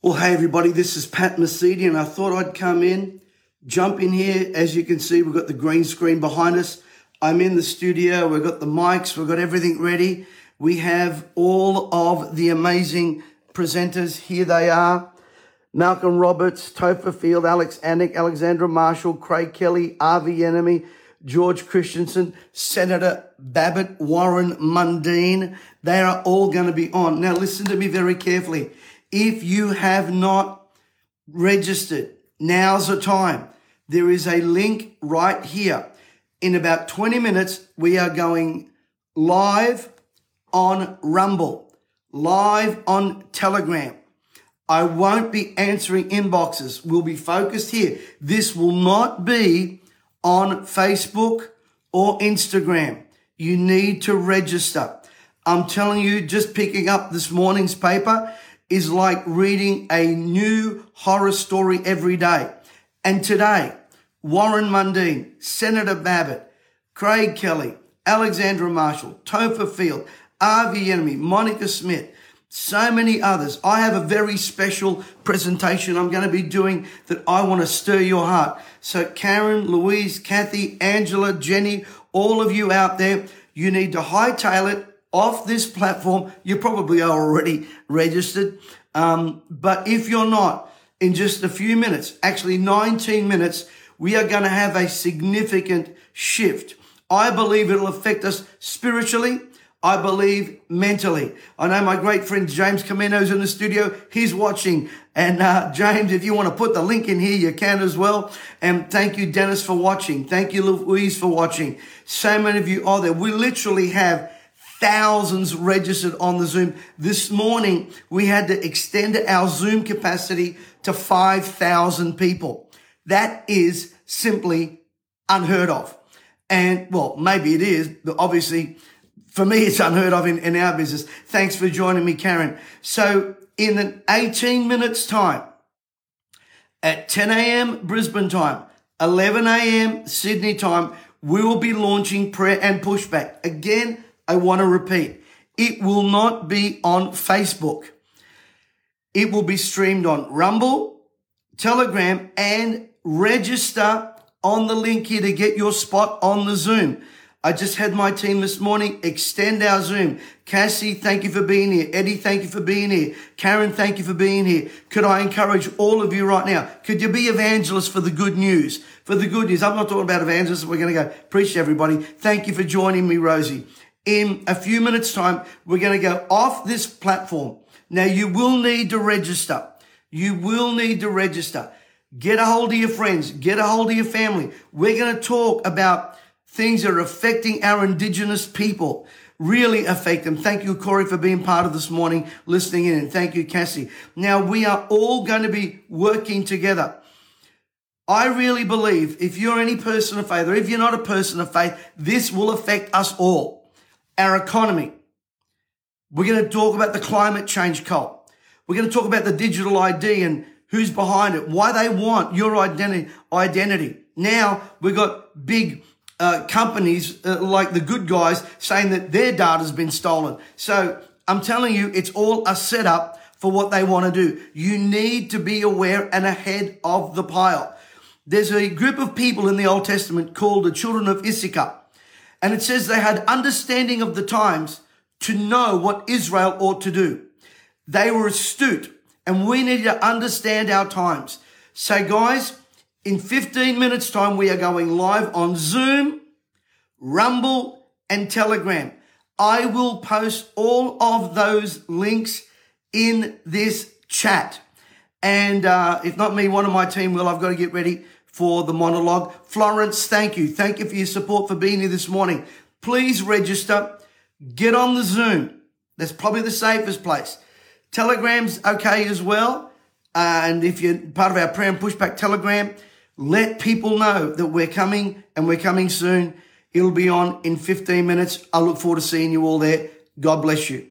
Well, hey everybody, this is Pat Mesiti, and I thought I'd come in, jump in here. As you can see, we've got the green screen behind us. I'm in the studio, we've got the mics, we've got everything ready. We have all of the amazing presenters. Here they are. Malcolm Roberts, Topher Field, Alex Antic, Alexandra Marshall, Craig Kelly, Avi Yemini, George Christensen, Senator Babet, Warren Mundine. They are all going to be on. Now listen to me very carefully. If you have not registered, now's the time. There is a link right here. In about 20 minutes, we are going live on Rumble, live on Telegram. I won't be answering inboxes. We'll be focused here. This will not be on Facebook or Instagram. You need to register. I'm telling you, just picking up this morning's paper, is like reading a new horror story every day. And today, Warren Mundine, Senator Babet, Craig Kelly, Alexandra Marshall, Topher Field, Avi Yemini, Monica Smith, so many others. I have a very special presentation I'm going to be doing that I want to stir your heart. So Karen, Louise, Kathy, Angela, Jenny, all of you out there, you need to hightail it off this platform. You probably are already registered. Um, but if you're not, in just a few minutes, actually 19 minutes, we are going to have a significant shift. I believe it'll affect us spiritually. I believe mentally. I know my great friend James Camino's in the studio. He's watching. And uh, James, if you want to put the link in here, you can as well. And thank you, Dennis, for watching. Thank you, Louise, for watching. So many of you are there. We literally have thousands registered on the Zoom. This morning, we had to extend our Zoom capacity to 5,000 people. That is simply unheard of. And well, maybe it is, but obviously for me, it's unheard of in, in our business. Thanks for joining me, Karen. So in an 18 minutes time, at 10 a.m. Brisbane time, 11 a.m. Sydney time, we will be launching prayer and pushback. Again, I want to repeat, it will not be on Facebook. It will be streamed on Rumble, Telegram, and register on the link here to get your spot on the Zoom. I just had my team this morning extend our Zoom. Cassie, thank you for being here. Eddie, thank you for being here. Karen, thank you for being here. Could I encourage all of you right now? Could you be evangelists for the good news? For the good news. I'm not talking about evangelists. We're going to go preach to everybody. Thank you for joining me, Rosie in a few minutes time, we're going to go off this platform. Now you will need to register. You will need to register. Get a hold of your friends. Get a hold of your family. We're going to talk about things that are affecting our indigenous people. Really affect them. Thank you, Corey, for being part of this morning, listening in. And thank you, Cassie. Now we are all going to be working together. I really believe if you're any person of faith or if you're not a person of faith, this will affect us all our economy. We're going to talk about the climate change cult. We're going to talk about the digital ID and who's behind it, why they want your identity. Identity. Now we've got big uh, companies uh, like the good guys saying that their data's been stolen. So I'm telling you, it's all a setup for what they want to do. You need to be aware and ahead of the pile. There's a group of people in the Old Testament called the children of Issachar. And it says they had understanding of the times to know what Israel ought to do. They were astute and we need to understand our times. So guys, in 15 minutes time, we are going live on Zoom, Rumble and Telegram. I will post all of those links in this chat. And uh, if not me, one of my team will. I've got to get ready for the monologue. Florence, thank you. Thank you for your support for being here this morning. Please register. Get on the Zoom. That's probably the safest place. Telegram's okay as well. Uh, and if you're part of our prayer and pushback telegram, let people know that we're coming and we're coming soon. It'll be on in 15 minutes. I look forward to seeing you all there. God bless you.